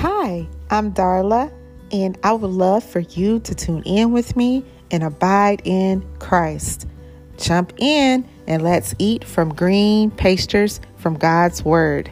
Hi, I'm Darla, and I would love for you to tune in with me and abide in Christ. Jump in and let's eat from green pastures from God's Word.